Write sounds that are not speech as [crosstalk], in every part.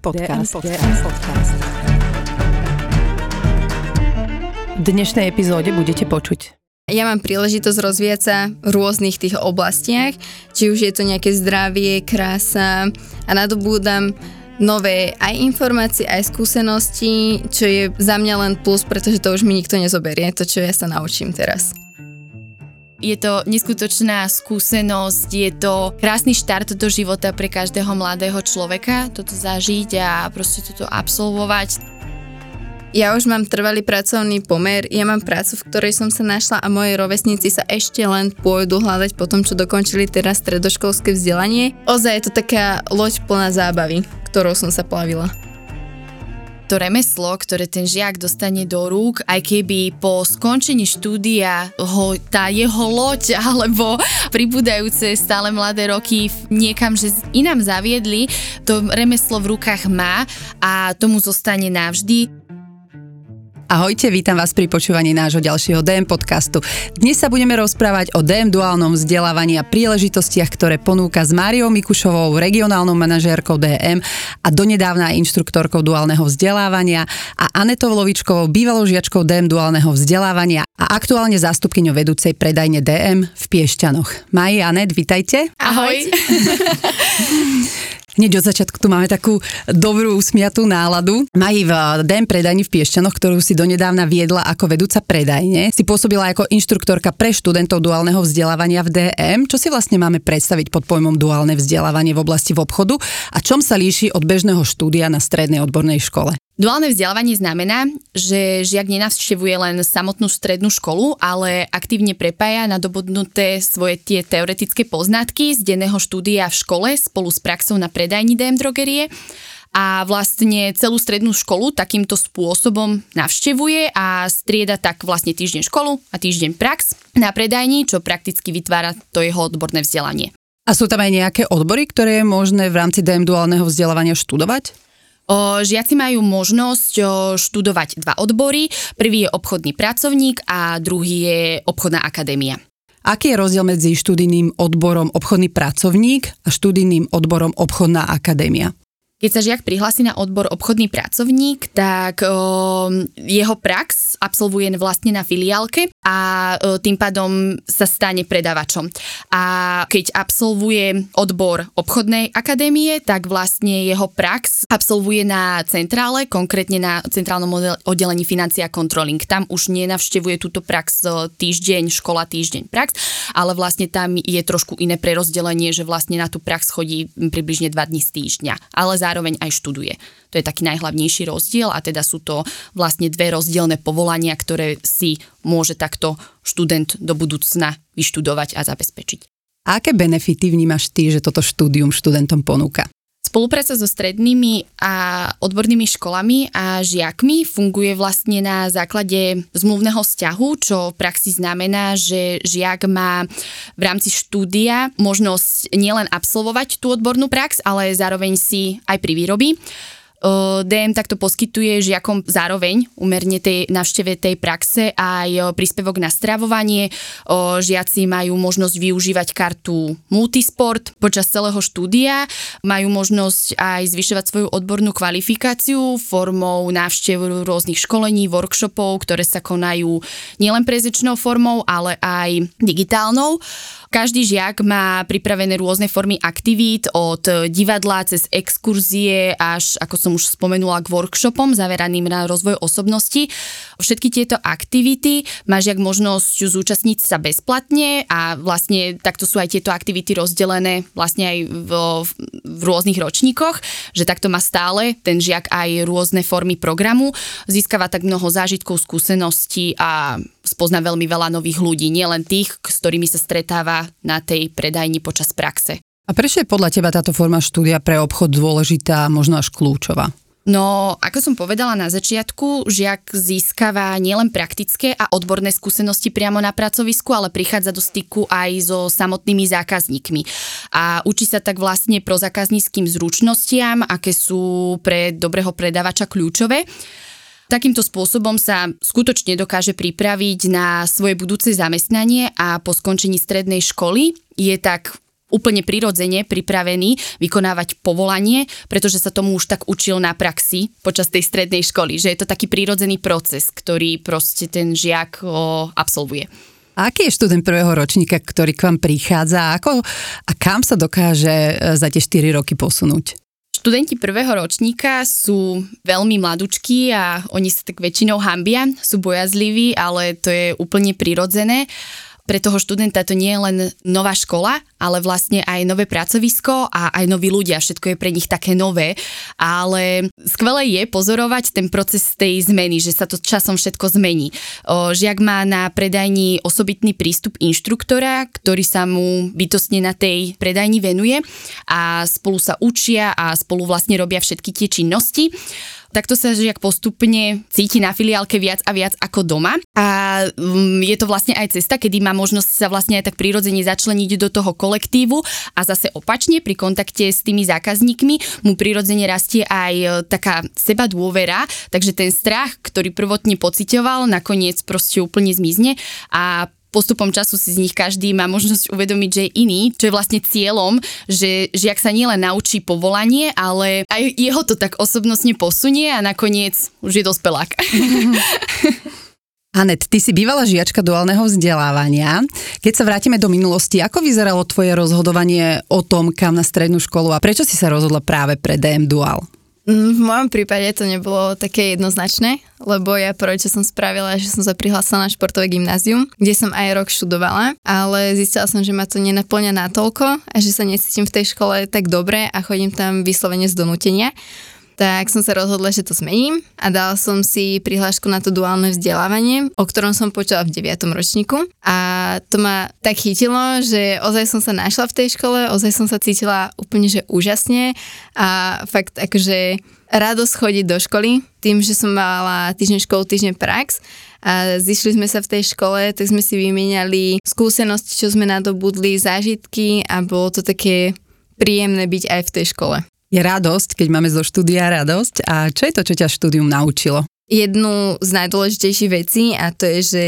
Podcast. DM Podcast. V dnešnej epizóde budete počuť. Ja mám príležitosť rozvíjať sa v rôznych tých oblastiach, či už je to nejaké zdravie, krása a nadobúdam nové aj informácie, aj skúsenosti, čo je za mňa len plus, pretože to už mi nikto nezoberie, to čo ja sa naučím teraz. Je to neskutočná skúsenosť, je to krásny štart do života pre každého mladého človeka, toto zažiť a proste toto absolvovať. Ja už mám trvalý pracovný pomer, ja mám prácu, v ktorej som sa našla a moji rovesníci sa ešte len pôjdu hľadať po tom, čo dokončili teraz stredoškolské vzdelanie. Ozaj je to taká loď plná zábavy, ktorou som sa plavila to remeslo, ktoré ten žiak dostane do rúk, aj keby po skončení štúdia ho, tá jeho loď [laughs] alebo pribúdajúce stále mladé roky niekam, že inám zaviedli, to remeslo v rukách má a tomu zostane navždy. Ahojte, vítam vás pri počúvaní nášho ďalšieho DM podcastu. Dnes sa budeme rozprávať o DM duálnom vzdelávaní a príležitostiach, ktoré ponúka s Máriou Mikušovou, regionálnou manažérkou DM a donedávna inštruktorkou duálneho vzdelávania a Anetou Lovičkovou, bývalou žiačkou DM duálneho vzdelávania a aktuálne zástupkyňou vedúcej predajne DM v Piešťanoch. Maji, Anet, vitajte. Ahoj. [laughs] [laughs] Hneď od začiatku tu máme takú dobrú usmiatú náladu. Mají v DM predajni v Piešťanoch, ktorú si donedávna viedla ako vedúca predajne. Si pôsobila ako inštruktorka pre študentov duálneho vzdelávania v DM. Čo si vlastne máme predstaviť pod pojmom duálne vzdelávanie v oblasti v obchodu a čom sa líši od bežného štúdia na strednej odbornej škole? Duálne vzdelávanie znamená, že žiak nenavštevuje len samotnú strednú školu, ale aktívne prepája nadobudnuté svoje tie teoretické poznatky z denného štúdia v škole spolu s praxou na predajni DM drogerie a vlastne celú strednú školu takýmto spôsobom navštevuje a strieda tak vlastne týždeň školu a týždeň prax na predajni, čo prakticky vytvára to jeho odborné vzdelanie. A sú tam aj nejaké odbory, ktoré je možné v rámci DM duálneho vzdelávania študovať? Žiaci majú možnosť študovať dva odbory. Prvý je obchodný pracovník a druhý je obchodná akadémia. Aký je rozdiel medzi študijným odborom obchodný pracovník a študijným odborom obchodná akadémia? Keď sa žiak prihlási na odbor obchodný pracovník, tak jeho prax absolvuje vlastne na filiálke a tým pádom sa stane predávačom. A keď absolvuje odbor obchodnej akadémie, tak vlastne jeho prax absolvuje na centrále, konkrétne na centrálnom oddelení financia controlling. Tam už nenavštevuje túto prax týždeň, škola týždeň prax, ale vlastne tam je trošku iné prerozdelenie, že vlastne na tú prax chodí približne dva dní z týždňa. Ale zároveň aj študuje. To je taký najhlavnejší rozdiel a teda sú to vlastne dve rozdielne povolania, ktoré si môže takto študent do budúcna vyštudovať a zabezpečiť. A aké benefity vnímaš ty, že toto štúdium študentom ponúka? Spolupráca so strednými a odbornými školami a žiakmi funguje vlastne na základe zmluvného vzťahu, čo v praxi znamená, že žiak má v rámci štúdia možnosť nielen absolvovať tú odbornú prax, ale zároveň si aj pri výroby DM takto poskytuje žiakom zároveň umerne tej navšteve tej praxe aj príspevok na stravovanie. Žiaci majú možnosť využívať kartu Multisport počas celého štúdia, majú možnosť aj zvyšovať svoju odbornú kvalifikáciu formou návštev rôznych školení, workshopov, ktoré sa konajú nielen prezečnou formou, ale aj digitálnou. Každý žiak má pripravené rôzne formy aktivít od divadla cez exkurzie až, ako som už spomenula, k workshopom zaveraným na rozvoj osobnosti. Všetky tieto aktivity má žiak možnosť zúčastniť sa bezplatne a vlastne takto sú aj tieto aktivity rozdelené vlastne aj v, v rôznych ročníkoch, že takto má stále ten žiak aj rôzne formy programu, získava tak mnoho zážitkov, skúseností a spozná veľmi veľa nových ľudí, nielen tých, s ktorými sa stretáva na tej predajni počas praxe. A prečo je podľa teba táto forma štúdia pre obchod dôležitá, možno až kľúčová? No, ako som povedala na začiatku, žiak získava nielen praktické a odborné skúsenosti priamo na pracovisku, ale prichádza do styku aj so samotnými zákazníkmi. A učí sa tak vlastne pro zákazníckým zručnostiam, aké sú pre dobrého predávača kľúčové. Takýmto spôsobom sa skutočne dokáže pripraviť na svoje budúce zamestnanie a po skončení strednej školy je tak úplne prirodzene pripravený vykonávať povolanie, pretože sa tomu už tak učil na praxi počas tej strednej školy, že je to taký prirodzený proces, ktorý proste ten žiak o, absolvuje. A aký je študent prvého ročníka, ktorý k vám prichádza ako, a kam sa dokáže e, za tie 4 roky posunúť? Študenti prvého ročníka sú veľmi mladúčkí a oni sa tak väčšinou hambia, sú bojazliví, ale to je úplne prirodzené pre toho študenta to nie je len nová škola, ale vlastne aj nové pracovisko a aj noví ľudia. Všetko je pre nich také nové, ale skvelé je pozorovať ten proces tej zmeny, že sa to časom všetko zmení. Žiak má na predajni osobitný prístup inštruktora, ktorý sa mu bytostne na tej predajni venuje a spolu sa učia a spolu vlastne robia všetky tie činnosti takto sa žiak postupne cíti na filiálke viac a viac ako doma. A mm, je to vlastne aj cesta, kedy má možnosť sa vlastne aj tak prirodzene začleniť do toho kolektívu a zase opačne pri kontakte s tými zákazníkmi mu prirodzene rastie aj e, taká seba dôvera, takže ten strach, ktorý prvotne pocitoval, nakoniec proste úplne zmizne a postupom času si z nich každý má možnosť uvedomiť, že je iný, čo je vlastne cieľom, že žiak sa nielen naučí povolanie, ale aj jeho to tak osobnostne posunie a nakoniec už je dospelák. [laughs] Anet, ty si bývala žiačka duálneho vzdelávania. Keď sa vrátime do minulosti, ako vyzeralo tvoje rozhodovanie o tom, kam na strednú školu a prečo si sa rozhodla práve pre DM Dual? Mm, v mojom prípade to nebolo také jednoznačné, lebo ja prvé, čo som spravila, že som sa prihlásila na športové gymnázium, kde som aj rok študovala, ale zistila som, že ma to nenaplňa natoľko a že sa necítim v tej škole tak dobre a chodím tam vyslovene z donútenia tak som sa rozhodla, že to zmením a dala som si prihlášku na to duálne vzdelávanie, o ktorom som počula v 9. ročníku a to ma tak chytilo, že ozaj som sa našla v tej škole, ozaj som sa cítila úplne, že úžasne a fakt akože radosť chodiť do školy, tým, že som mala týždeň školu, týždeň prax a zišli sme sa v tej škole, tak sme si vymieniali skúsenosti, čo sme nadobudli, zážitky a bolo to také príjemné byť aj v tej škole je radosť, keď máme zo štúdia radosť. A čo je to, čo ťa štúdium naučilo? Jednu z najdôležitejších vecí a to je, že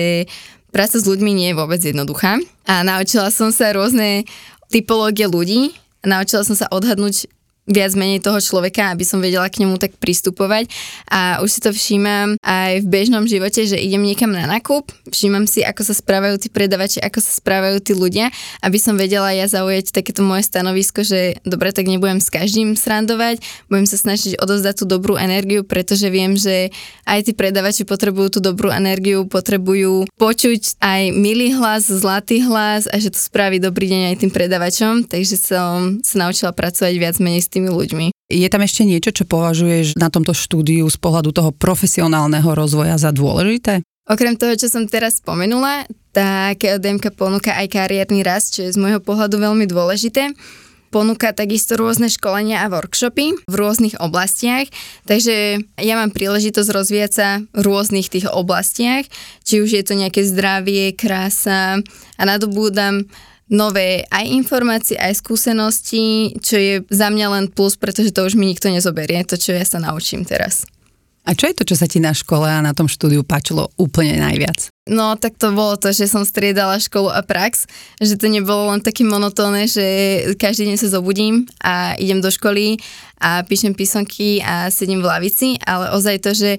práca s ľuďmi nie je vôbec jednoduchá. A naučila som sa rôzne typológie ľudí, naučila som sa odhadnúť viac menej toho človeka, aby som vedela k nemu tak pristupovať. A už si to všímam aj v bežnom živote, že idem niekam na nákup, všímam si, ako sa správajú tí predavači, ako sa správajú tí ľudia, aby som vedela ja zaujať takéto moje stanovisko, že dobre, tak nebudem s každým srandovať, budem sa snažiť odozdať tú dobrú energiu, pretože viem, že aj tí predavači potrebujú tú dobrú energiu, potrebujú počuť aj milý hlas, zlatý hlas a že to spraví dobrý deň aj tým predavačom, takže som sa naučila pracovať viac menej s tými ľuďmi. Je tam ešte niečo, čo považuješ na tomto štúdiu z pohľadu toho profesionálneho rozvoja za dôležité? Okrem toho, čo som teraz spomenula, tak DMK ponúka aj kariérny rast, čo je z môjho pohľadu veľmi dôležité. Ponúka takisto rôzne školenia a workshopy v rôznych oblastiach, takže ja mám príležitosť rozvíjať sa v rôznych tých oblastiach, či už je to nejaké zdravie, krása a nadobúdam nové aj informácie, aj skúsenosti, čo je za mňa len plus, pretože to už mi nikto nezoberie, to čo ja sa naučím teraz. A čo je to, čo sa ti na škole a na tom štúdiu páčilo úplne najviac? No, tak to bolo to, že som striedala školu a prax, že to nebolo len také monotónne, že každý deň sa zobudím a idem do školy a píšem písomky a sedím v lavici, ale ozaj to, že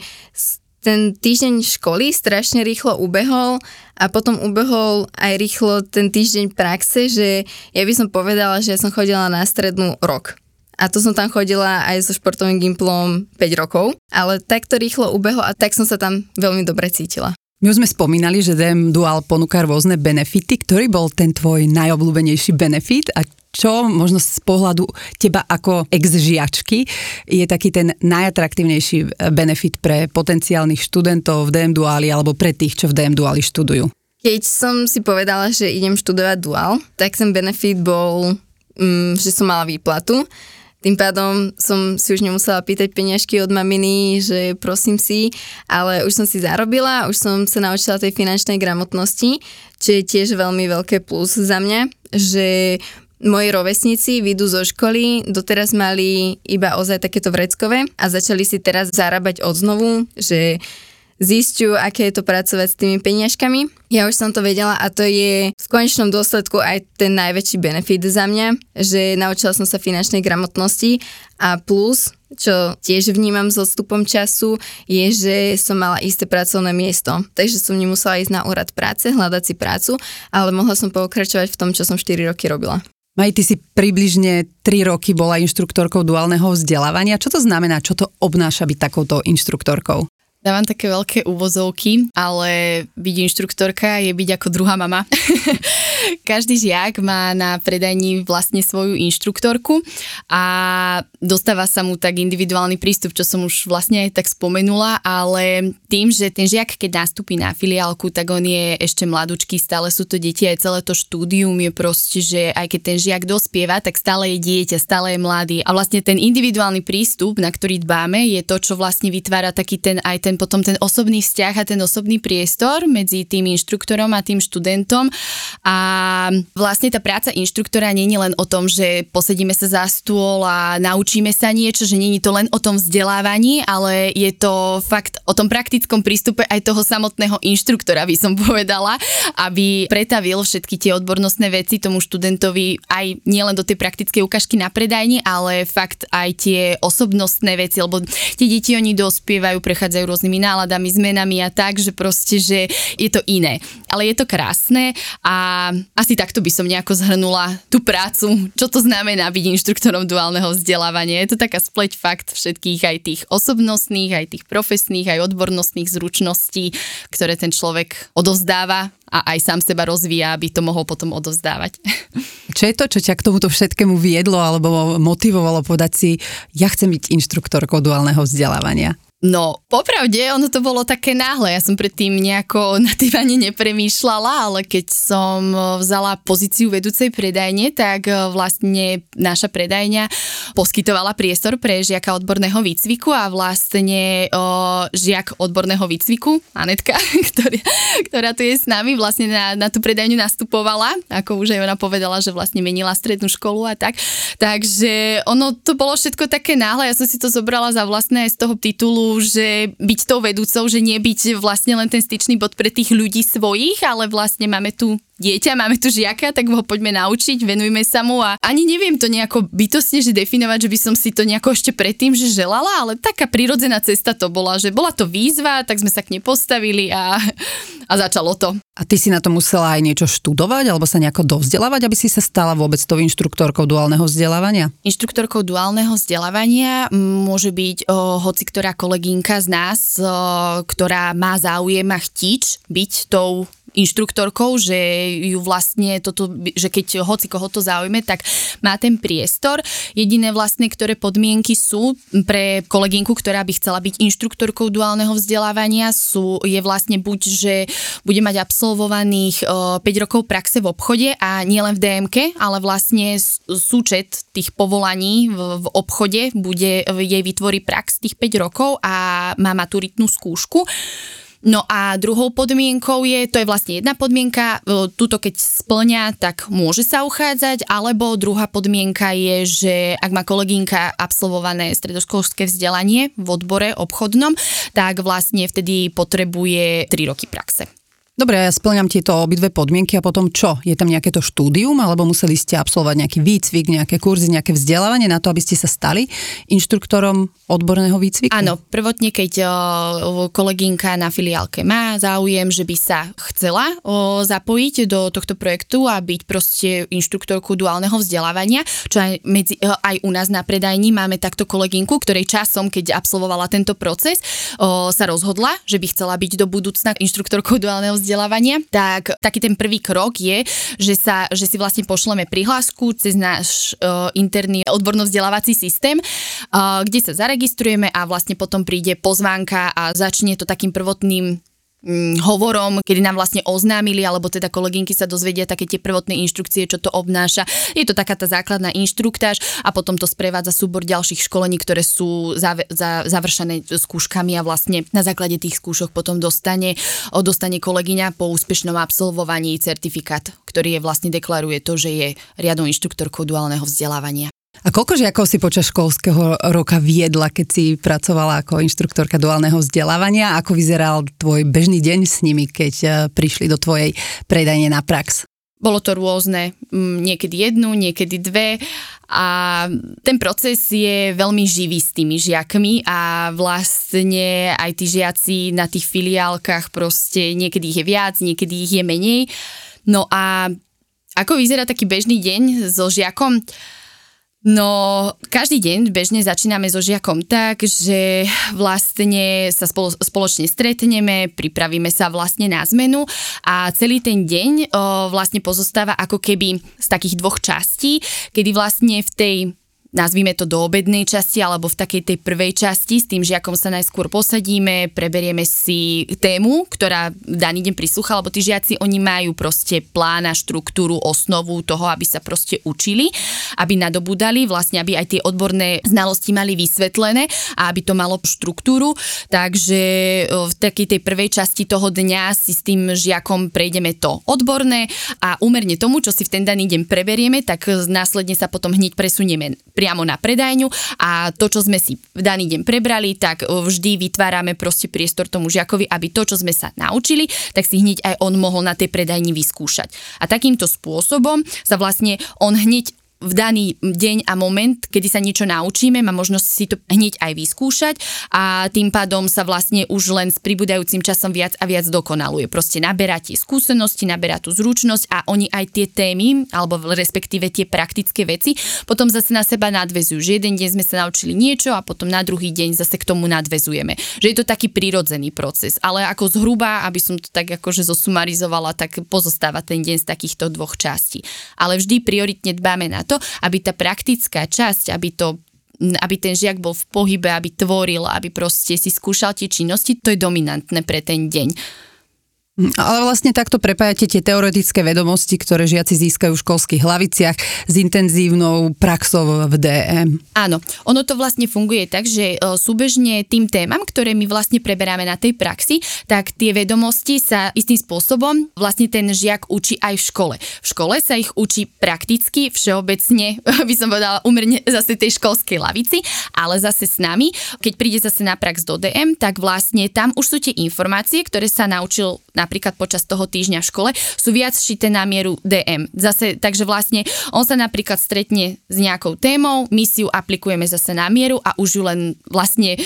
ten týždeň školy strašne rýchlo ubehol a potom ubehol aj rýchlo ten týždeň praxe, že ja by som povedala, že ja som chodila na strednú rok. A to som tam chodila aj so športovým gimplom 5 rokov, ale takto rýchlo ubehlo a tak som sa tam veľmi dobre cítila. My už sme spomínali, že DM Dual ponúka rôzne benefity. Ktorý bol ten tvoj najobľúbenejší benefit a čo možno z pohľadu teba ako ex-žiačky je taký ten najatraktívnejší benefit pre potenciálnych študentov v DM Duali alebo pre tých, čo v DM Duali študujú? Keď som si povedala, že idem študovať dual, tak ten benefit bol, mm, že som mala výplatu. Tým pádom som si už nemusela pýtať peniažky od maminy, že prosím si, ale už som si zarobila, už som sa naučila tej finančnej gramotnosti, čo je tiež veľmi veľké plus za mňa, že moji rovesníci vyjdú zo školy, doteraz mali iba ozaj takéto vreckové a začali si teraz zarábať od znovu, že zistujú, aké je to pracovať s tými peniažkami. Ja už som to vedela a to je v konečnom dôsledku aj ten najväčší benefit za mňa, že naučila som sa finančnej gramotnosti a plus, čo tiež vnímam s odstupom času, je, že som mala isté pracovné miesto. Takže som nemusela ísť na úrad práce, hľadať si prácu, ale mohla som pokračovať v tom, čo som 4 roky robila. Maj, ty si približne 3 roky bola inštruktorkou duálneho vzdelávania. Čo to znamená? Čo to obnáša byť takouto inštruktorkou? Dávam také veľké úvozovky, ale byť inštruktorka je byť ako druhá mama. [laughs] Každý žiak má na predajni vlastne svoju inštruktorku a dostáva sa mu tak individuálny prístup, čo som už vlastne aj tak spomenula, ale tým, že ten žiak, keď nastúpi na filiálku, tak on je ešte mladúčky, stále sú to deti, aj celé to štúdium je proste, že aj keď ten žiak dospieva, tak stále je dieťa, stále je mladý. A vlastne ten individuálny prístup, na ktorý dbáme, je to, čo vlastne vytvára taký ten aj ten ten potom ten osobný vzťah a ten osobný priestor medzi tým inštruktorom a tým študentom. A vlastne tá práca inštruktora nie je len o tom, že posedíme sa za stôl a naučíme sa niečo, že nie je to len o tom vzdelávaní, ale je to fakt o tom praktickom prístupe aj toho samotného inštruktora, by som [laughs] povedala, aby pretavil všetky tie odbornostné veci tomu študentovi aj nielen do tej praktickej ukážky na predajni, ale fakt aj tie osobnostné veci, lebo tie deti oni dospievajú, prechádzajú rôzne rôznymi náladami, zmenami a tak, že proste, že je to iné. Ale je to krásne a asi takto by som nejako zhrnula tú prácu, čo to znamená byť inštruktorom duálneho vzdelávania. Je to taká spleť fakt všetkých aj tých osobnostných, aj tých profesných, aj odbornostných zručností, ktoré ten človek odovzdáva a aj sám seba rozvíja, aby to mohol potom odovzdávať. [laughs] Čo je to, čo ťa k tomuto všetkému viedlo alebo motivovalo povedať si, ja chcem byť inštruktorkou duálneho vzdelávania? No, popravde, ono to bolo také náhle. Ja som predtým nejako na ani nepremýšľala, ale keď som e, vzala pozíciu vedúcej predajne, tak e, vlastne naša predajňa poskytovala priestor pre žiaka odborného výcviku a vlastne o, e, žiak odborného výcviku, Anetka, [laughs] ktorý, ktorá tu je s nami, vlastne na, na tú predajňu nastupovala, ako už aj ona povedala, že vlastne menila strednú školu a tak. Takže ono to bolo všetko také náhle, ja som si to zobrala za vlastné z toho titulu že byť tou vedúcou, že nie byť vlastne len ten styčný bod pre tých ľudí svojich, ale vlastne máme tu dieťa, máme tu žiaka, tak ho poďme naučiť, venujme sa mu a ani neviem to nejako bytostne, že definovať, že by som si to nejako ešte predtým, že želala, ale taká prirodzená cesta to bola, že bola to výzva, tak sme sa k nej postavili a, a začalo to. A ty si na to musela aj niečo študovať alebo sa nejako dovzdelávať, aby si sa stala vôbec tou inštruktorkou duálneho vzdelávania? Inštruktorkou duálneho vzdelávania môže byť o, hoci ktorá kolegynka z nás, o, ktorá má záujem a chtič byť tou inštruktorkou, že ju vlastne toto, že keď hoci koho to zaujme, tak má ten priestor. Jediné vlastne, ktoré podmienky sú pre kolegynku, ktorá by chcela byť inštruktorkou duálneho vzdelávania, sú, je vlastne buď, že bude mať absolvovaných 5 rokov praxe v obchode a nielen v DMK, ale vlastne súčet tých povolaní v, v obchode bude, jej vytvorí prax tých 5 rokov a má maturitnú skúšku. No a druhou podmienkou je, to je vlastne jedna podmienka, túto keď splňa, tak môže sa uchádzať, alebo druhá podmienka je, že ak má kolegynka absolvované stredoškolské vzdelanie v odbore obchodnom, tak vlastne vtedy potrebuje 3 roky praxe. Dobre, ja splňam tieto obidve podmienky a potom čo? Je tam nejaké to štúdium alebo museli ste absolvovať nejaký výcvik, nejaké kurzy, nejaké vzdelávanie na to, aby ste sa stali inštruktorom odborného výcviku? Áno, prvotne, keď kolegynka na filiálke má záujem, že by sa chcela zapojiť do tohto projektu a byť proste inštruktorkou duálneho vzdelávania, čo aj, medzi, aj u nás na predajni máme takto kolegynku, ktorej časom, keď absolvovala tento proces, sa rozhodla, že by chcela byť do budúcna inštruktorkou duálneho vzdelávania, tak taký ten prvý krok je, že, sa, že si vlastne pošleme prihlášku cez náš uh, interný odborno-vzdelávací systém, uh, kde sa zaregistrujeme a vlastne potom príde pozvánka a začne to takým prvotným hovorom, kedy nám vlastne oznámili, alebo teda kolegynky sa dozvedia také tie prvotné inštrukcie, čo to obnáša. Je to taká tá základná inštruktáž a potom to sprevádza súbor ďalších školení, ktoré sú zav- za- završené skúškami a vlastne na základe tých skúšok potom dostane, dostane kolegyňa po úspešnom absolvovaní certifikát, ktorý je vlastne deklaruje to, že je riadnou inštruktorkou duálneho vzdelávania. A koľko žiakov si počas školského roka viedla, keď si pracovala ako inštruktorka duálneho vzdelávania? Ako vyzeral tvoj bežný deň s nimi, keď eh, prišli do tvojej predajne na prax? Bolo to rôzne, niekedy jednu, niekedy dve a ten proces je veľmi živý s tými žiakmi a vlastne aj tí žiaci na tých filiálkach proste niekedy ich je viac, niekedy ich je menej. No a ako vyzerá taký bežný deň so žiakom? No, každý deň bežne začíname so žiakom tak, že vlastne sa spolo, spoločne stretneme, pripravíme sa vlastne na zmenu a celý ten deň o, vlastne pozostáva ako keby z takých dvoch častí, kedy vlastne v tej nazvime to do obednej časti alebo v takej tej prvej časti s tým žiakom sa najskôr posadíme, preberieme si tému, ktorá daný deň prislúcha, lebo tí žiaci oni majú proste plána, štruktúru, osnovu toho, aby sa proste učili, aby nadobudali, vlastne aby aj tie odborné znalosti mali vysvetlené a aby to malo štruktúru. Takže v takej tej prvej časti toho dňa si s tým žiakom prejdeme to odborné a úmerne tomu, čo si v ten daný deň preberieme, tak následne sa potom hneď presunieme priamo na predajňu a to, čo sme si v daný deň prebrali, tak vždy vytvárame proste priestor tomu žiakovi, aby to, čo sme sa naučili, tak si hneď aj on mohol na tej predajni vyskúšať. A takýmto spôsobom sa vlastne on hneď v daný deň a moment, kedy sa niečo naučíme, má možnosť si to hneď aj vyskúšať a tým pádom sa vlastne už len s pribúdajúcim časom viac a viac dokonaluje. Proste naberá tie skúsenosti, naberá tú zručnosť a oni aj tie témy, alebo respektíve tie praktické veci, potom zase na seba nadvezujú. Že jeden deň sme sa naučili niečo a potom na druhý deň zase k tomu nadvezujeme. Že je to taký prirodzený proces, ale ako zhruba, aby som to tak akože zosumarizovala, tak pozostáva ten deň z takýchto dvoch častí. Ale vždy prioritne dbáme na to, to, aby tá praktická časť, aby to aby ten žiak bol v pohybe, aby tvoril, aby proste si skúšal tie činnosti, to je dominantné pre ten deň. Ale vlastne takto prepájate tie teoretické vedomosti, ktoré žiaci získajú v školských hlaviciach s intenzívnou praxou v DM. Áno, ono to vlastne funguje tak, že e, súbežne tým témam, ktoré my vlastne preberáme na tej praxi, tak tie vedomosti sa istým spôsobom vlastne ten žiak učí aj v škole. V škole sa ich učí prakticky, všeobecne, [laughs] by som povedala, umerne zase tej školskej lavici, ale zase s nami, keď príde zase na prax do DM, tak vlastne tam už sú tie informácie, ktoré sa naučil na napríklad počas toho týždňa v škole, sú viac šité na mieru DM. Zase, takže vlastne on sa napríklad stretne s nejakou témou, my si ju aplikujeme zase na mieru a už ju len vlastne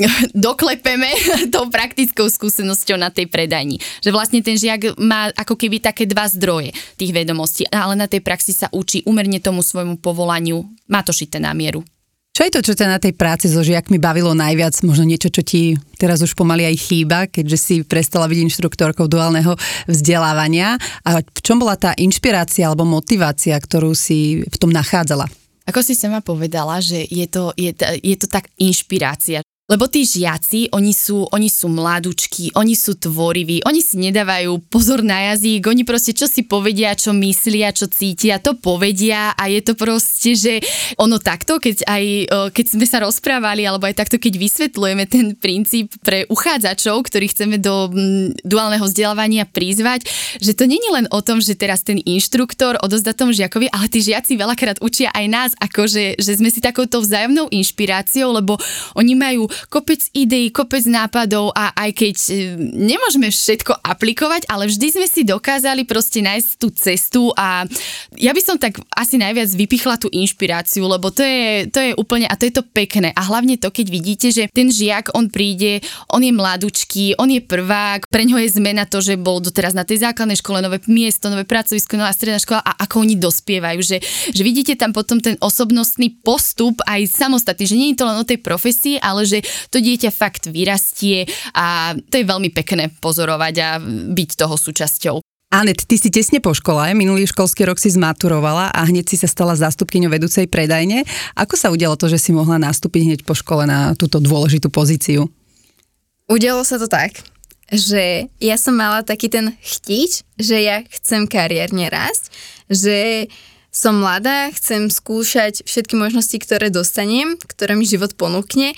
[laughs] doklepeme [laughs] tou praktickou skúsenosťou na tej predajni. Že vlastne ten žiak má ako keby také dva zdroje tých vedomostí, ale na tej praxi sa učí umerne tomu svojmu povolaniu, má to šité na mieru. Čo je to, čo ťa na tej práci so žiakmi bavilo najviac? Možno niečo, čo ti teraz už pomaly aj chýba, keďže si prestala byť inštruktorkou duálneho vzdelávania. A v čom bola tá inšpirácia alebo motivácia, ktorú si v tom nachádzala? Ako si sama povedala, že je to, je, je to tak inšpirácia, lebo tí žiaci, oni sú, oni sú mladúčky, oni sú tvoriví, oni si nedávajú pozor na jazyk, oni proste čo si povedia, čo myslia, čo cítia, to povedia a je to proste, že ono takto, keď aj keď sme sa rozprávali, alebo aj takto, keď vysvetľujeme ten princíp pre uchádzačov, ktorých chceme do duálneho vzdelávania prizvať, že to není len o tom, že teraz ten inštruktor odozdá tomu žiakovi, ale tí žiaci veľakrát učia aj nás, akože, že sme si takouto vzájomnou inšpiráciou, lebo oni majú kopec ideí, kopec nápadov a aj keď e, nemôžeme všetko aplikovať, ale vždy sme si dokázali proste nájsť tú cestu a ja by som tak asi najviac vypichla tú inšpiráciu, lebo to je, to je úplne, a to je to pekné. A hlavne to, keď vidíte, že ten žiak, on príde, on je mladúčky, on je prvák, pre ňo je zmena to, že bol doteraz na tej základnej škole, nové miesto, nové pracovisko, nová stredná škola a ako oni dospievajú, že, že vidíte tam potom ten osobnostný postup aj samostatný, že nie je to len o tej profesii, ale že to dieťa fakt vyrastie a to je veľmi pekné pozorovať a byť toho súčasťou. Anet, ty si tesne po škole, minulý školský rok si zmaturovala a hneď si sa stala zástupkyňou vedúcej predajne. Ako sa udialo to, že si mohla nastúpiť hneď po škole na túto dôležitú pozíciu? Udialo sa to tak, že ja som mala taký ten chtič, že ja chcem kariérne rásť, že som mladá, chcem skúšať všetky možnosti, ktoré dostanem, ktoré mi život ponúkne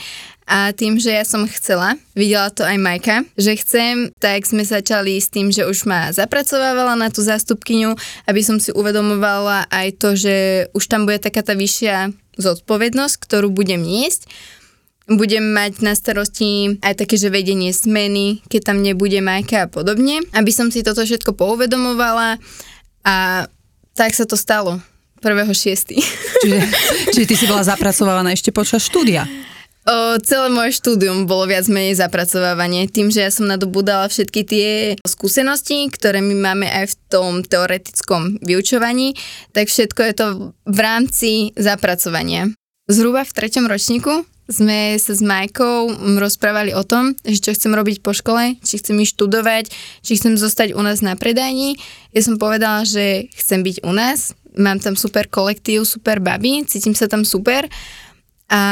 A tým, že ja som chcela, videla to aj Majka, že chcem, tak sme začali s tým, že už ma zapracovávala na tú zástupkyňu, aby som si uvedomovala aj to, že už tam bude taká tá vyššia zodpovednosť, ktorú budem niesť. Budem mať na starosti aj také, že vedenie zmeny, keď tam nebude Majka a podobne, aby som si toto všetko pouvedomovala a tak sa to stalo. 1.6. Čiže, čiže ty si bola zapracovávaná ešte počas štúdia. O, celé moje štúdium bolo viac menej zapracovávanie. Tým, že ja som nadobudala všetky tie skúsenosti, ktoré my máme aj v tom teoretickom vyučovaní, tak všetko je to v rámci zapracovania. Zhruba v treťom ročníku sme sa s Majkou rozprávali o tom, že čo chcem robiť po škole, či chcem ísť študovať, či chcem zostať u nás na predajni. Ja som povedala, že chcem byť u nás, mám tam super kolektív, super baby, cítim sa tam super a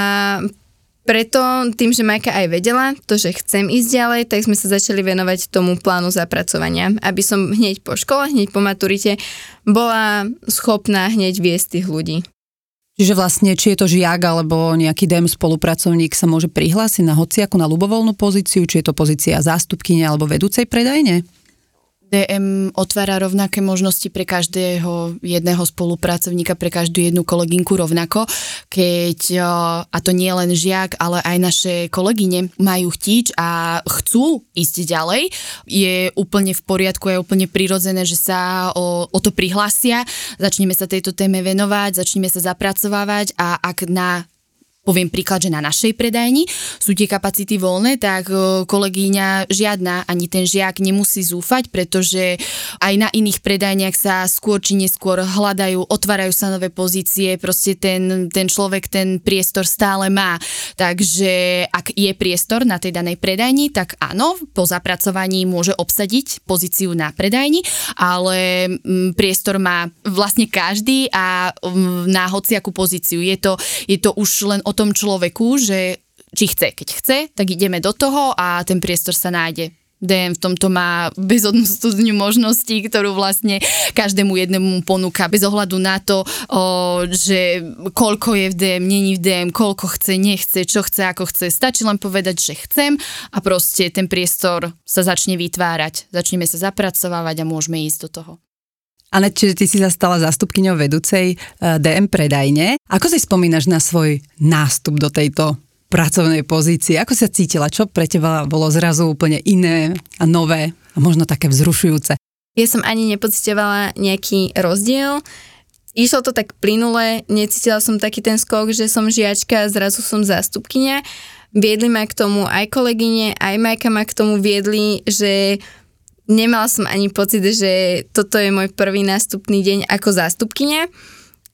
preto tým, že Majka aj vedela to, že chcem ísť ďalej, tak sme sa začali venovať tomu plánu zapracovania, aby som hneď po škole, hneď po maturite bola schopná hneď viesť tých ľudí. Čiže vlastne, či je to žiak alebo nejaký DM spolupracovník sa môže prihlásiť na hociaku na ľubovoľnú pozíciu, či je to pozícia zástupkyne alebo vedúcej predajne? DM otvára rovnaké možnosti pre každého jedného spolupracovníka, pre každú jednu kolegynku rovnako, keď, a to nie len žiak, ale aj naše kolegyne majú chtič a chcú ísť ďalej, je úplne v poriadku, je úplne prirodzené, že sa o, o to prihlásia, začneme sa tejto téme venovať, začneme sa zapracovávať a ak na poviem príklad, že na našej predajni sú tie kapacity voľné, tak e, kolegyňa žiadna, ani ten žiak nemusí zúfať, pretože aj na iných predajniach sa skôr či neskôr hľadajú, otvárajú sa nové pozície, proste ten, ten človek ten priestor stále má. Takže ak je priestor na tej danej predajni, tak áno, po zapracovaní môže obsadiť pozíciu na predajni, ale priestor má vlastne každý a na hociakú pozíciu. Je to, je to už len tom človeku, že či chce. Keď chce, tak ideme do toho a ten priestor sa nájde. DM v tomto má bezodnú studňu možností, ktorú vlastne každému jednému ponúka bez ohľadu na to, o, že koľko je v DM, není v DM, koľko chce, nechce, čo chce, ako chce. Stačí len povedať, že chcem a proste ten priestor sa začne vytvárať. Začneme sa zapracovávať a môžeme ísť do toho. Anet, čiže ty si sa stala zástupkyňou vedúcej eh, DM predajne. Ako si spomínaš na svoj nástup do tejto pracovnej pozície? Ako sa cítila? Čo pre teba bolo zrazu úplne iné a nové a možno také vzrušujúce? Ja som ani nepocitovala nejaký rozdiel. Išlo to tak plynule, necítila som taký ten skok, že som žiačka a zrazu som zástupkynia. Viedli ma k tomu aj kolegyne, aj Majka ma k tomu viedli, že nemala som ani pocit, že toto je môj prvý nástupný deň ako zástupkynia.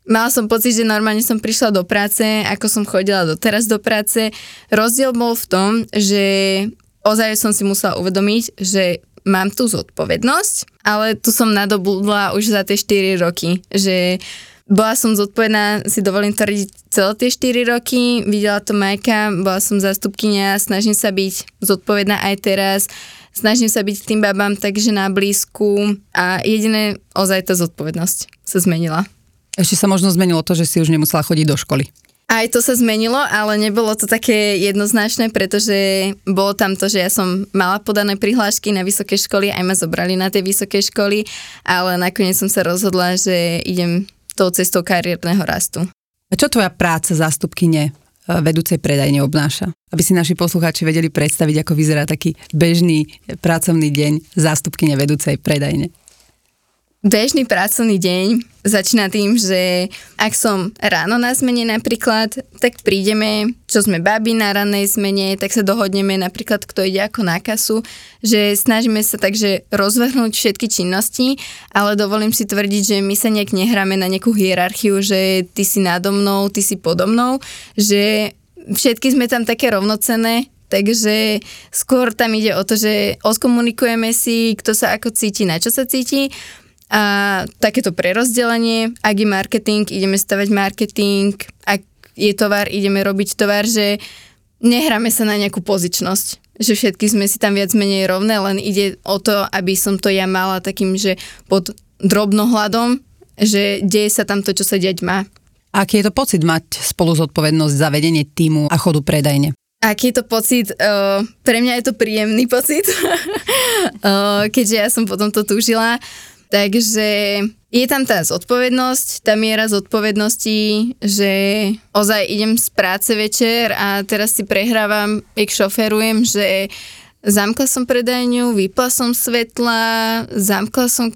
Mala som pocit, že normálne som prišla do práce, ako som chodila doteraz do práce. Rozdiel bol v tom, že ozaj som si musela uvedomiť, že mám tú zodpovednosť, ale tu som nadobudla už za tie 4 roky, že bola som zodpovedná, si dovolím tvrdiť, celé tie 4 roky, videla to Majka, bola som zástupkynia, snažím sa byť zodpovedná aj teraz snažím sa byť tým babám takže na blízku a jediné ozaj tá zodpovednosť sa zmenila. Ešte sa možno zmenilo to, že si už nemusela chodiť do školy. Aj to sa zmenilo, ale nebolo to také jednoznačné, pretože bolo tam to, že ja som mala podané prihlášky na vysoké školy, aj ma zobrali na tie vysoké školy, ale nakoniec som sa rozhodla, že idem tou cestou kariérneho rastu. A čo tvoja práca zástupkyne vedúcej predajne obnáša. Aby si naši poslucháči vedeli predstaviť, ako vyzerá taký bežný pracovný deň zástupkyne vedúcej predajne. Bežný pracovný deň začína tým, že ak som ráno na zmene napríklad, tak prídeme, čo sme babi na rannej zmene, tak sa dohodneme napríklad, kto ide ako na kasu, že snažíme sa takže rozvrhnúť všetky činnosti, ale dovolím si tvrdiť, že my sa nejak nehráme na nejakú hierarchiu, že ty si nado mnou, ty si podo mnou, že všetky sme tam také rovnocené, Takže skôr tam ide o to, že oskomunikujeme si, kto sa ako cíti, na čo sa cíti a takéto prerozdelenie, ak je marketing, ideme stavať marketing, ak je tovar, ideme robiť tovar, že nehráme sa na nejakú pozičnosť, že všetky sme si tam viac menej rovné, len ide o to, aby som to ja mala takým, že pod drobnohľadom, že deje sa tam to, čo sa deť má. Aký je to pocit mať spolu zodpovednosť za vedenie týmu a chodu predajne? Aký je to pocit? Uh, pre mňa je to príjemný pocit, uh, [laughs] keďže ja som potom to túžila. Takže je tam tá zodpovednosť, tá miera zodpovednosti, že ozaj idem z práce večer a teraz si prehrávam, jak šoferujem, že zamkla som predajňu, vypla som svetla, zamkla som,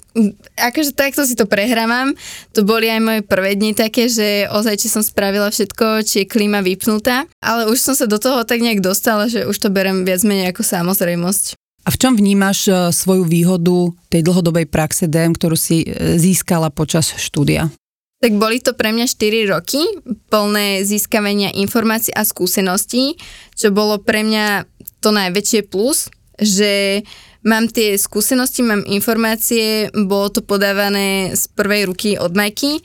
akože takto si to prehrávam. To boli aj moje prvé dni také, že ozaj, či som spravila všetko, či je klíma vypnutá, ale už som sa do toho tak nejak dostala, že už to berem viac menej ako samozrejmosť. A v čom vnímaš e, svoju výhodu tej dlhodobej praxe DM, ktorú si e, získala počas štúdia? Tak boli to pre mňa 4 roky plné získavania informácií a skúseností, čo bolo pre mňa to najväčšie plus, že mám tie skúsenosti, mám informácie, bolo to podávané z prvej ruky od Majky,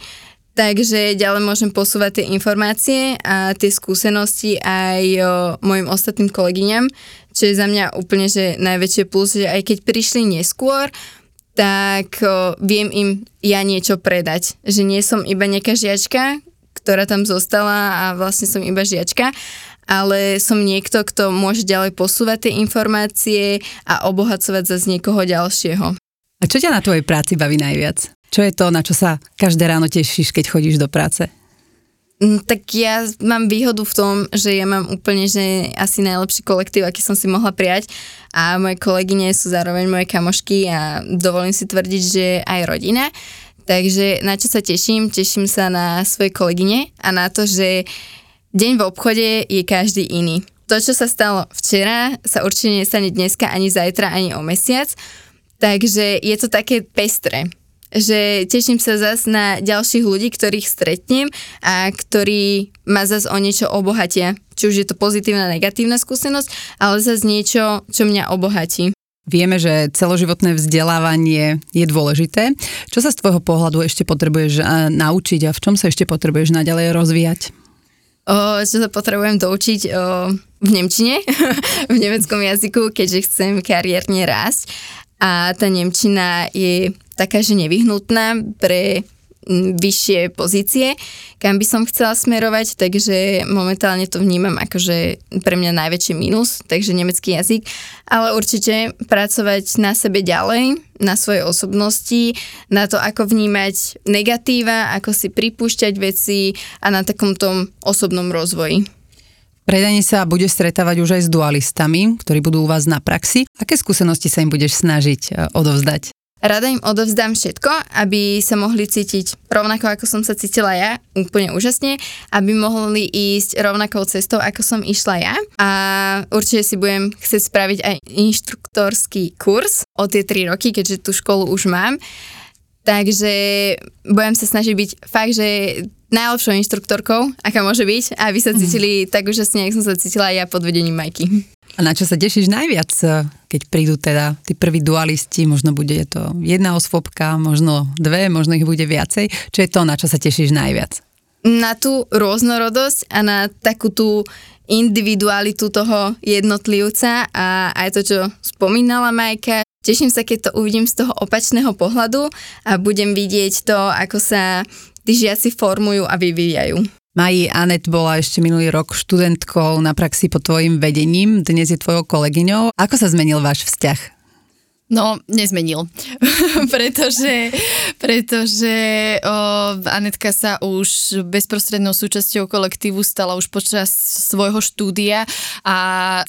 takže ďalej môžem posúvať tie informácie a tie skúsenosti aj o, mojim ostatným kolegyňam, čo je za mňa úplne že najväčšie plus, že aj keď prišli neskôr, tak o, viem im ja niečo predať. Že nie som iba nejaká žiačka, ktorá tam zostala a vlastne som iba žiačka, ale som niekto, kto môže ďalej posúvať tie informácie a obohacovať z niekoho ďalšieho. A čo ťa na tvojej práci baví najviac? Čo je to, na čo sa každé ráno tešíš, keď chodíš do práce? Mm, tak ja mám výhodu v tom, že ja mám úplne že asi najlepší kolektív, aký som si mohla prijať a moje kolegyne sú zároveň moje kamošky a dovolím si tvrdiť, že aj rodina. Takže na čo sa teším? Teším sa na svoje kolegyne a na to, že deň v obchode je každý iný. To, čo sa stalo včera, sa určite nestane dneska, ani zajtra, ani o mesiac. Takže je to také pestré že teším sa zas na ďalších ľudí, ktorých stretnem a ktorí ma zas o niečo obohatia. Či už je to pozitívna, negatívna skúsenosť, ale zas niečo, čo mňa obohatí. Vieme, že celoživotné vzdelávanie je dôležité. Čo sa z tvojho pohľadu ešte potrebuješ eh, naučiť a v čom sa ešte potrebuješ naďalej rozvíjať? O, čo sa potrebujem doučiť o, v Nemčine, [laughs] v nemeckom jazyku, keďže chcem kariérne rásť. A tá Nemčina je taká, že nevyhnutná pre vyššie pozície, kam by som chcela smerovať, takže momentálne to vnímam ako, že pre mňa najväčší minus, takže nemecký jazyk, ale určite pracovať na sebe ďalej, na svojej osobnosti, na to, ako vnímať negatíva, ako si pripúšťať veci a na takom tom osobnom rozvoji. Predanie sa bude stretávať už aj s dualistami, ktorí budú u vás na praxi. Aké skúsenosti sa im budeš snažiť e, odovzdať? Rada im odovzdám všetko, aby sa mohli cítiť rovnako, ako som sa cítila ja, úplne úžasne, aby mohli ísť rovnakou cestou, ako som išla ja. A určite si budem chcieť spraviť aj inštruktorský kurz o tie 3 roky, keďže tú školu už mám. Takže budem sa snažiť byť fakt, že najlepšou inštruktorkou, aká môže byť, aby sa cítili tak úžasne, ako som sa cítila ja pod vedením Majky. A na čo sa tešíš najviac, keď prídu teda tí prví dualisti, možno bude to jedna osvobka, možno dve, možno ich bude viacej. Čo je to, na čo sa tešíš najviac? Na tú rôznorodosť a na takú tú individualitu toho jednotlivca a aj to, čo spomínala Majka. Teším sa, keď to uvidím z toho opačného pohľadu a budem vidieť to, ako sa tí žiaci formujú a vyvíjajú. Maji Anet bola ešte minulý rok študentkou na praxi pod tvojim vedením, dnes je tvojou kolegyňou. Ako sa zmenil váš vzťah? No, nezmenil. [laughs] pretože pretože o, Anetka sa už bezprostrednou súčasťou kolektívu stala už počas svojho štúdia a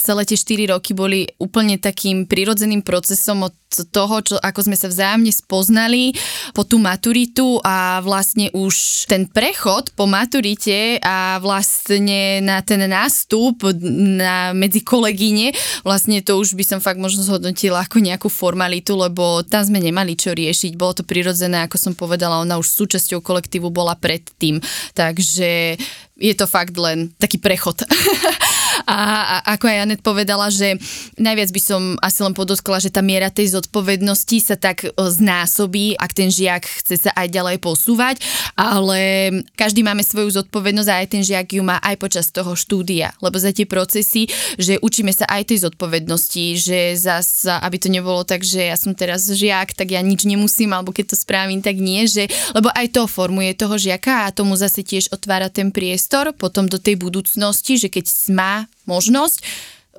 celé tie 4 roky boli úplne takým prirodzeným procesom od toho, čo, ako sme sa vzájomne spoznali po tú maturitu a vlastne už ten prechod po maturite a vlastne na ten nástup na, medzi kolegyne, vlastne to už by som fakt možno zhodnotila ako nejakú formalitu, lebo tam sme nemali čo riešiť, bolo to prirodzené, ako som povedala, ona už súčasťou kolektívu bola predtým, takže je to fakt len taký prechod. [laughs] a, a ako aj Janet povedala, že najviac by som asi len podotkla, že tá miera tej zodpovednosti sa tak znásobí, ak ten žiak chce sa aj ďalej posúvať, ale každý máme svoju zodpovednosť a aj ten žiak ju má aj počas toho štúdia, lebo za tie procesy, že učíme sa aj tej zodpovednosti, že zas, aby to nebolo tak, že ja som teraz žiak, tak ja nič nemusím, alebo keď to spravím, tak nie, že, lebo aj to formuje toho žiaka a tomu zase tiež otvára ten priestor potom do tej budúcnosti, že keď má možnosť,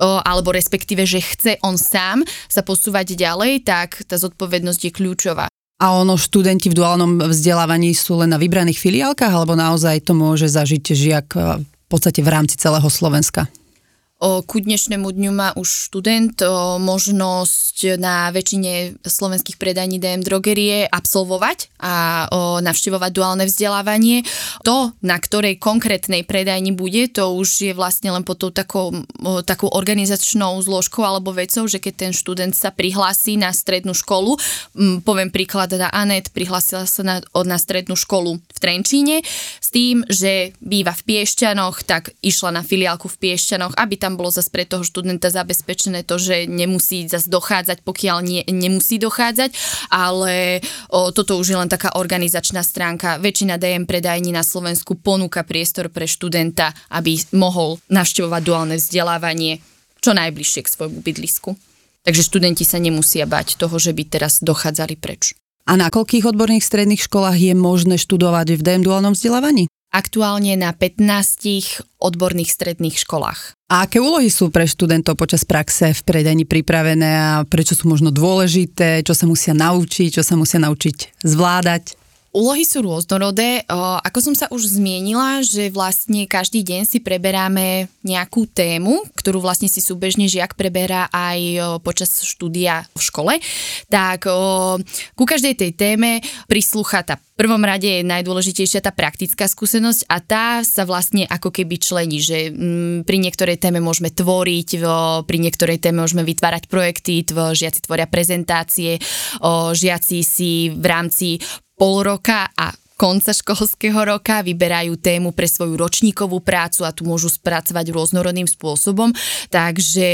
alebo respektíve, že chce on sám sa posúvať ďalej, tak tá zodpovednosť je kľúčová. A ono, študenti v duálnom vzdelávaní sú len na vybraných filiálkach, alebo naozaj to môže zažiť žiak v podstate v rámci celého Slovenska? Ku dnešnému dňu má už študent možnosť na väčšine slovenských predajní DM drogerie absolvovať a navštevovať duálne vzdelávanie. To, na ktorej konkrétnej predajni bude, to už je vlastne len pod tou takou, takou organizačnou zložkou alebo vecou, že keď ten študent sa prihlási na strednú školu, poviem príklad na Anet, prihlásila sa na, na strednú školu v Trenčíne s tým, že býva v Piešťanoch, tak išla na filiálku v Piešťanoch, aby tam bolo zase pre toho študenta zabezpečené to, že nemusí zase dochádzať, pokiaľ nie, nemusí dochádzať, ale o, toto už je len taká organizačná stránka. Väčšina DM predajní na Slovensku ponúka priestor pre študenta, aby mohol navštevovať duálne vzdelávanie čo najbližšie k svojmu bydlisku. Takže študenti sa nemusia bať toho, že by teraz dochádzali preč. A na koľkých odborných stredných školách je možné študovať v DM duálnom vzdelávaní? aktuálne na 15 odborných stredných školách. A aké úlohy sú pre študentov počas praxe v predajni pripravené a prečo sú možno dôležité, čo sa musia naučiť, čo sa musia naučiť zvládať? Úlohy sú rôznorodé. Ako som sa už zmienila, že vlastne každý deň si preberáme nejakú tému, ktorú vlastne si súbežne žiak preberá aj počas štúdia v škole, tak ku každej tej téme prislúcha tá prvom rade je najdôležitejšia tá praktická skúsenosť a tá sa vlastne ako keby člení, že mm, pri niektorej téme môžeme tvoriť, pri niektorej téme môžeme vytvárať projekty, žiaci tvoria prezentácie, žiaci si v rámci pol roka a konca školského roka, vyberajú tému pre svoju ročníkovú prácu a tu môžu spracovať rôznorodným spôsobom. Takže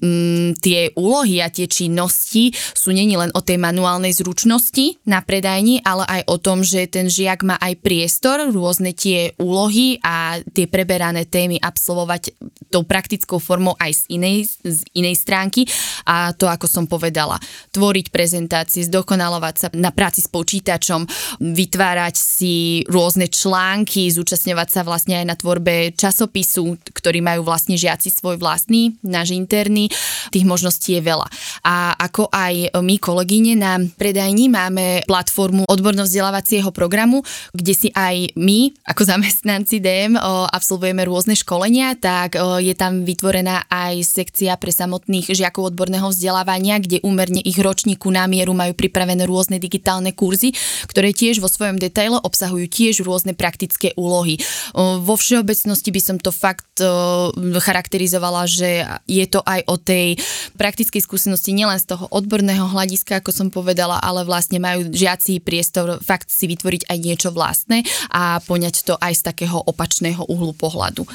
mm, tie úlohy a tie činnosti sú není len o tej manuálnej zručnosti na predajni, ale aj o tom, že ten žiak má aj priestor, rôzne tie úlohy a tie preberané témy absolvovať tou praktickou formou aj z inej, z inej stránky a to, ako som povedala, tvoriť prezentácie, zdokonalovať sa na práci s počítačom, vytvárať si rôzne články, zúčastňovať sa vlastne aj na tvorbe časopisu, ktorý majú vlastne žiaci svoj vlastný, náš interný. Tých možností je veľa. A ako aj my kolegyne na predajni máme platformu odborno-vzdelávacieho programu, kde si aj my, ako zamestnanci DM, absolvujeme rôzne školenia, tak je tam vytvorená aj sekcia pre samotných žiakov odborného vzdelávania, kde úmerne ich ročníku na mieru majú pripravené rôzne digitálne kurzy, ktoré tiež vo svojom detailu dielo obsahujú tiež rôzne praktické úlohy. Vo všeobecnosti by som to fakt charakterizovala, že je to aj o tej praktickej skúsenosti nielen z toho odborného hľadiska, ako som povedala, ale vlastne majú žiaci priestor fakt si vytvoriť aj niečo vlastné a poňať to aj z takého opačného uhlu pohľadu.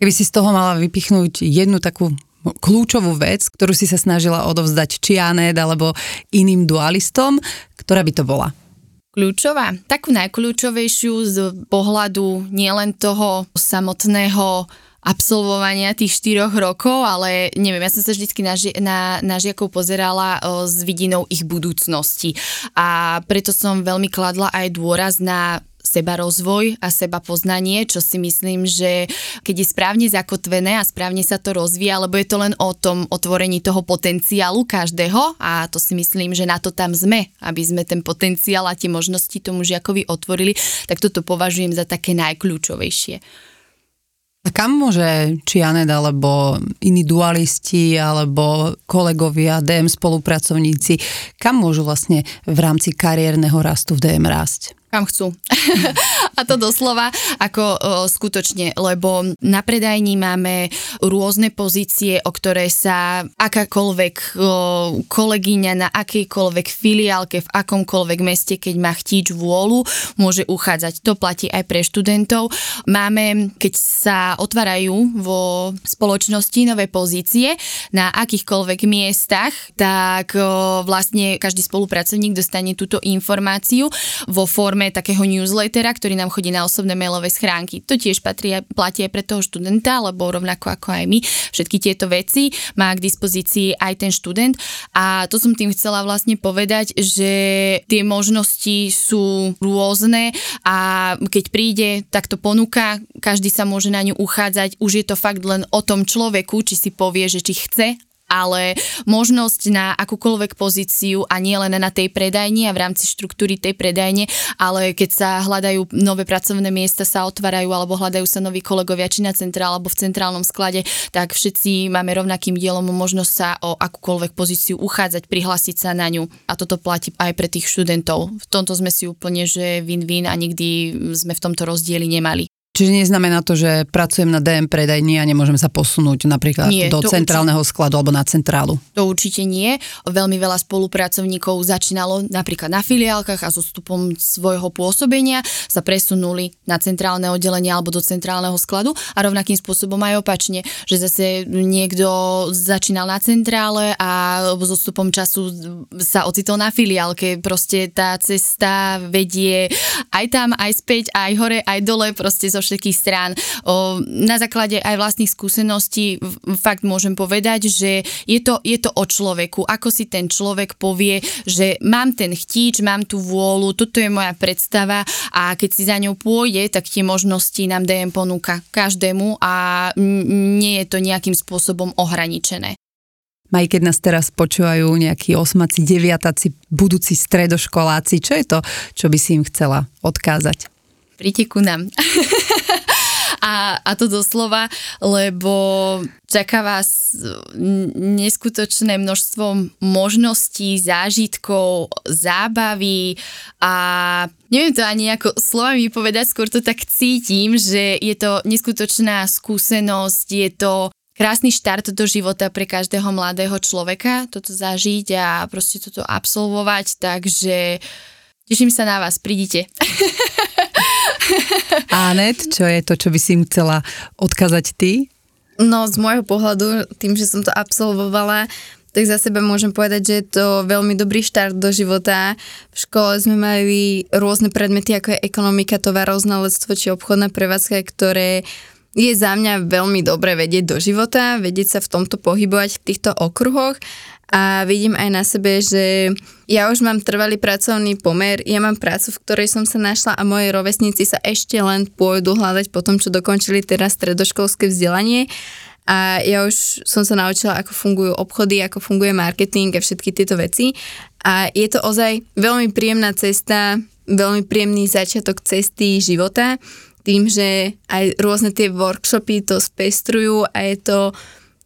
Keby si z toho mala vypichnúť jednu takú kľúčovú vec, ktorú si sa snažila odovzdať či Anet alebo iným dualistom, ktorá by to bola? Kľúčová? Takú najkľúčovejšiu z pohľadu nielen toho samotného absolvovania tých štyroch rokov, ale neviem, ja som sa vždy na, na, na žiakov pozerala o, s vidinou ich budúcnosti a preto som veľmi kladla aj dôraz na seba rozvoj a seba poznanie, čo si myslím, že keď je správne zakotvené a správne sa to rozvíja, lebo je to len o tom otvorení toho potenciálu každého a to si myslím, že na to tam sme, aby sme ten potenciál a tie možnosti tomu žiakovi otvorili, tak toto považujem za také najkľúčovejšie. A kam môže či Anet, alebo iní dualisti, alebo kolegovia, DM spolupracovníci, kam môžu vlastne v rámci kariérneho rastu v DM rásť? Kam chcú. [laughs] a to doslova ako o, skutočne, lebo na predajni máme rôzne pozície, o ktoré sa akákoľvek o, kolegyňa na akejkoľvek filiálke v akomkoľvek meste, keď má chtíč vôľu, môže uchádzať. To platí aj pre študentov. Máme, keď sa otvárajú vo spoločnosti nové pozície na akýchkoľvek miestach, tak o, vlastne každý spolupracovník dostane túto informáciu vo forme forme takého newslettera, ktorý nám chodí na osobné mailové schránky. To tiež patrí, platí aj pre toho študenta, lebo rovnako ako aj my, všetky tieto veci má k dispozícii aj ten študent. A to som tým chcela vlastne povedať, že tie možnosti sú rôzne a keď príde, tak to ponúka, každý sa môže na ňu uchádzať. Už je to fakt len o tom človeku, či si povie, že či chce ale možnosť na akúkoľvek pozíciu a nie len na tej predajni a v rámci štruktúry tej predajne, ale keď sa hľadajú nové pracovné miesta, sa otvárajú alebo hľadajú sa noví kolegovia či na centrál alebo v centrálnom sklade, tak všetci máme rovnakým dielom možnosť sa o akúkoľvek pozíciu uchádzať, prihlásiť sa na ňu a toto platí aj pre tých študentov. V tomto sme si úplne, že win-win a nikdy sme v tomto rozdieli nemali. Čiže neznamená to, že pracujem na DM predajni a nemôžem sa posunúť napríklad nie, do centrálneho určite, skladu alebo na centrálu. To určite nie. Veľmi veľa spolupracovníkov začínalo napríklad na filiálkach a so stupom svojho pôsobenia sa presunuli na centrálne oddelenie alebo do centrálneho skladu a rovnakým spôsobom aj opačne, že zase niekto začínal na centrále a so stupom času sa ocitol na filiálke. Proste tá cesta vedie aj tam, aj späť, aj hore, aj dole, proste zo všetkých strán. O, na základe aj vlastných skúseností fakt môžem povedať, že je to, je to o človeku. Ako si ten človek povie, že mám ten chtíč, mám tú vôľu, toto je moja predstava a keď si za ňou pôjde, tak tie možnosti nám DM ponúka každému a nie je to nejakým spôsobom ohraničené. Maj, keď nás teraz počúvajú nejakí osmaci, deviataci, budúci stredoškoláci, čo je to, čo by si im chcela odkázať? Príďte ku nám. [laughs] a, a to doslova, lebo čaká vás neskutočné množstvo možností, zážitkov, zábavy a neviem to ani ako slovami povedať, skôr to tak cítim, že je to neskutočná skúsenosť, je to krásny štart do života pre každého mladého človeka, toto zažiť a proste toto absolvovať, takže teším sa na vás, prídite. [laughs] [laughs] Anet, čo je to, čo by si im chcela odkazať ty? No z môjho pohľadu, tým, že som to absolvovala, tak za seba môžem povedať, že je to veľmi dobrý štart do života. V škole sme mali rôzne predmety, ako je ekonomika, tovaroznalectvo či obchodná prevádzka, ktoré je za mňa veľmi dobre vedieť do života, vedieť sa v tomto pohybovať v týchto okruhoch a vidím aj na sebe, že ja už mám trvalý pracovný pomer, ja mám prácu, v ktorej som sa našla a moji rovesníci sa ešte len pôjdu hľadať po tom, čo dokončili teraz stredoškolské vzdelanie. A ja už som sa naučila, ako fungujú obchody, ako funguje marketing a všetky tieto veci. A je to ozaj veľmi príjemná cesta, veľmi príjemný začiatok cesty života, tým, že aj rôzne tie workshopy to spestrujú a je to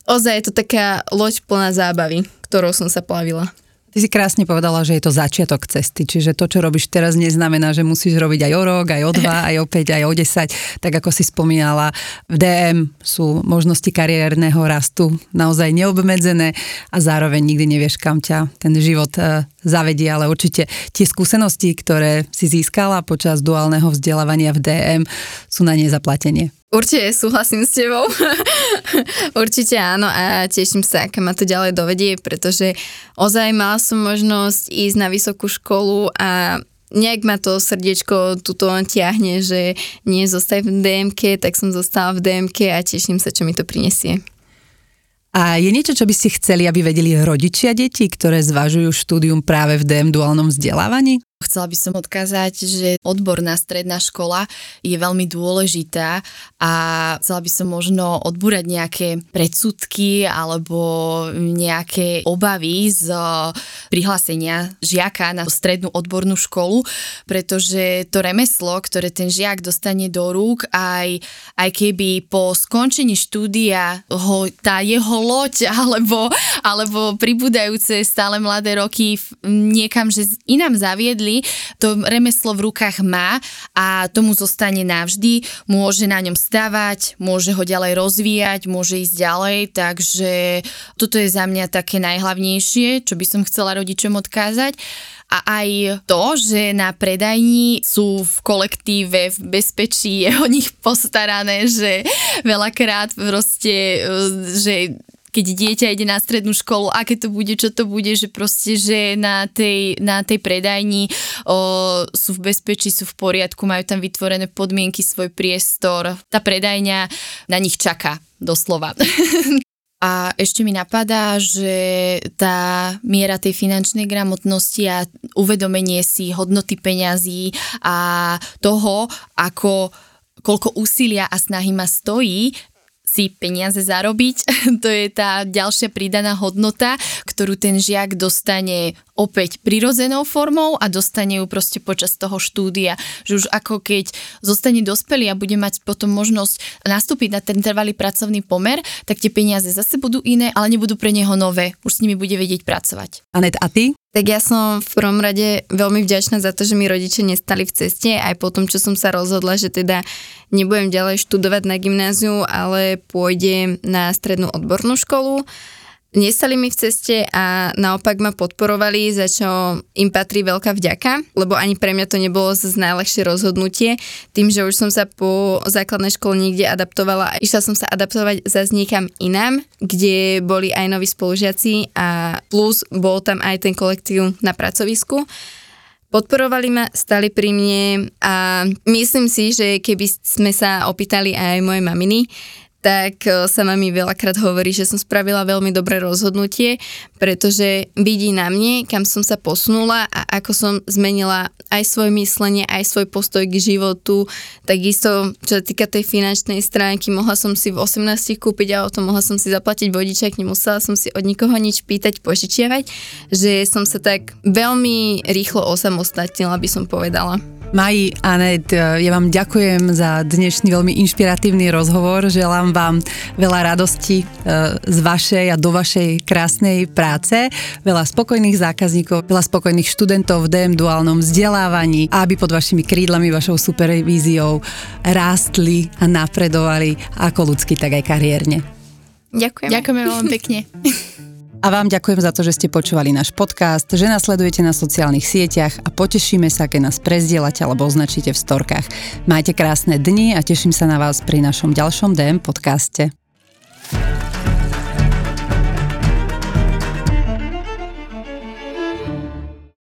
ozaj je to taká loď plná zábavy ktorou som sa plavila. Ty si krásne povedala, že je to začiatok cesty, čiže to, čo robíš teraz, neznamená, že musíš robiť aj o rok, aj o dva, aj o 5, aj o 10. Tak ako si spomínala, v DM sú možnosti kariérneho rastu naozaj neobmedzené a zároveň nikdy nevieš, kam ťa ten život e, zavedie, ale určite tie skúsenosti, ktoré si získala počas duálneho vzdelávania v DM, sú na nezaplatenie. Určite súhlasím s tebou. [laughs] Určite áno a teším sa, aké ma to ďalej dovedie, pretože ozaj mala som možnosť ísť na vysokú školu a nejak ma to srdiečko tuto ťahne, že nie zostať v DMK, tak som zostala v DMK a teším sa, čo mi to prinesie. A je niečo, čo by ste chceli, aby vedeli rodičia detí, ktoré zvažujú štúdium práve v DM duálnom vzdelávaní? Chcela by som odkázať, že odborná stredná škola je veľmi dôležitá a chcela by som možno odbúrať nejaké predsudky alebo nejaké obavy z prihlásenia žiaka na strednú odbornú školu, pretože to remeslo, ktoré ten žiak dostane do rúk, aj, aj keby po skončení štúdia ho, tá jeho loď [laughs] alebo, alebo pribúdajúce stále mladé roky niekam, že inám zaviedli, chvíli to remeslo v rukách má a tomu zostane navždy, môže na ňom stavať, môže ho ďalej rozvíjať, môže ísť ďalej, takže toto je za mňa také najhlavnejšie, čo by som chcela rodičom odkázať. A aj to, že na predajni sú v kolektíve, v bezpečí, je o nich postarané, že veľakrát proste, že keď dieťa ide na strednú školu, aké to bude, čo to bude, že proste, že na tej, na tej predajni o, sú v bezpečí, sú v poriadku, majú tam vytvorené podmienky, svoj priestor. Tá predajňa na nich čaká, doslova. [laughs] A ešte mi napadá, že tá miera tej finančnej gramotnosti a uvedomenie si hodnoty peňazí a toho, ako koľko úsilia a snahy ma stojí si peniaze zarobiť. [laughs] to je tá ďalšia pridaná hodnota, ktorú ten žiak dostane opäť prirodzenou formou a dostane ju proste počas toho štúdia. Že už ako keď zostane dospelý a bude mať potom možnosť nastúpiť na ten trvalý pracovný pomer, tak tie peniaze zase budú iné, ale nebudú pre neho nové. Už s nimi bude vedieť pracovať. Anet, a ty? Tak ja som v prvom rade veľmi vďačná za to, že mi rodičia nestali v ceste, aj po tom, čo som sa rozhodla, že teda nebudem ďalej študovať na gymnáziu, ale pôjdem na strednú odbornú školu nestali mi v ceste a naopak ma podporovali, za čo im patrí veľká vďaka, lebo ani pre mňa to nebolo zase najľahšie rozhodnutie. Tým, že už som sa po základnej škole niekde adaptovala a išla som sa adaptovať zase niekam inám, kde boli aj noví spolužiaci a plus bol tam aj ten kolektív na pracovisku. Podporovali ma, stali pri mne a myslím si, že keby sme sa opýtali aj moje maminy, tak e, sa mami veľakrát hovorí, že som spravila veľmi dobré rozhodnutie, pretože vidí na mne, kam som sa posunula a ako som zmenila aj svoje myslenie, aj svoj postoj k životu. Takisto, čo sa týka tej finančnej stránky, mohla som si v 18 kúpiť auto, mohla som si zaplatiť vodičak, nemusela som si od nikoho nič pýtať, požičiavať, že som sa tak veľmi rýchlo osamostatnila, by som povedala. Maji, Anet, ja vám ďakujem za dnešný veľmi inšpiratívny rozhovor. Želám vám veľa radosti e, z vašej a do vašej krásnej práce, veľa spokojných zákazníkov, veľa spokojných študentov v DM duálnom vzdelávaní aby pod vašimi krídlami, vašou supervíziou rástli a napredovali ako ľudsky, tak aj kariérne. Ďakujem. Ďakujeme veľmi pekne. [laughs] A vám ďakujem za to, že ste počúvali náš podcast, že nás sledujete na sociálnych sieťach a potešíme sa, keď nás prezdielate alebo označíte v storkách. Majte krásne dni a teším sa na vás pri našom ďalšom DM podcaste.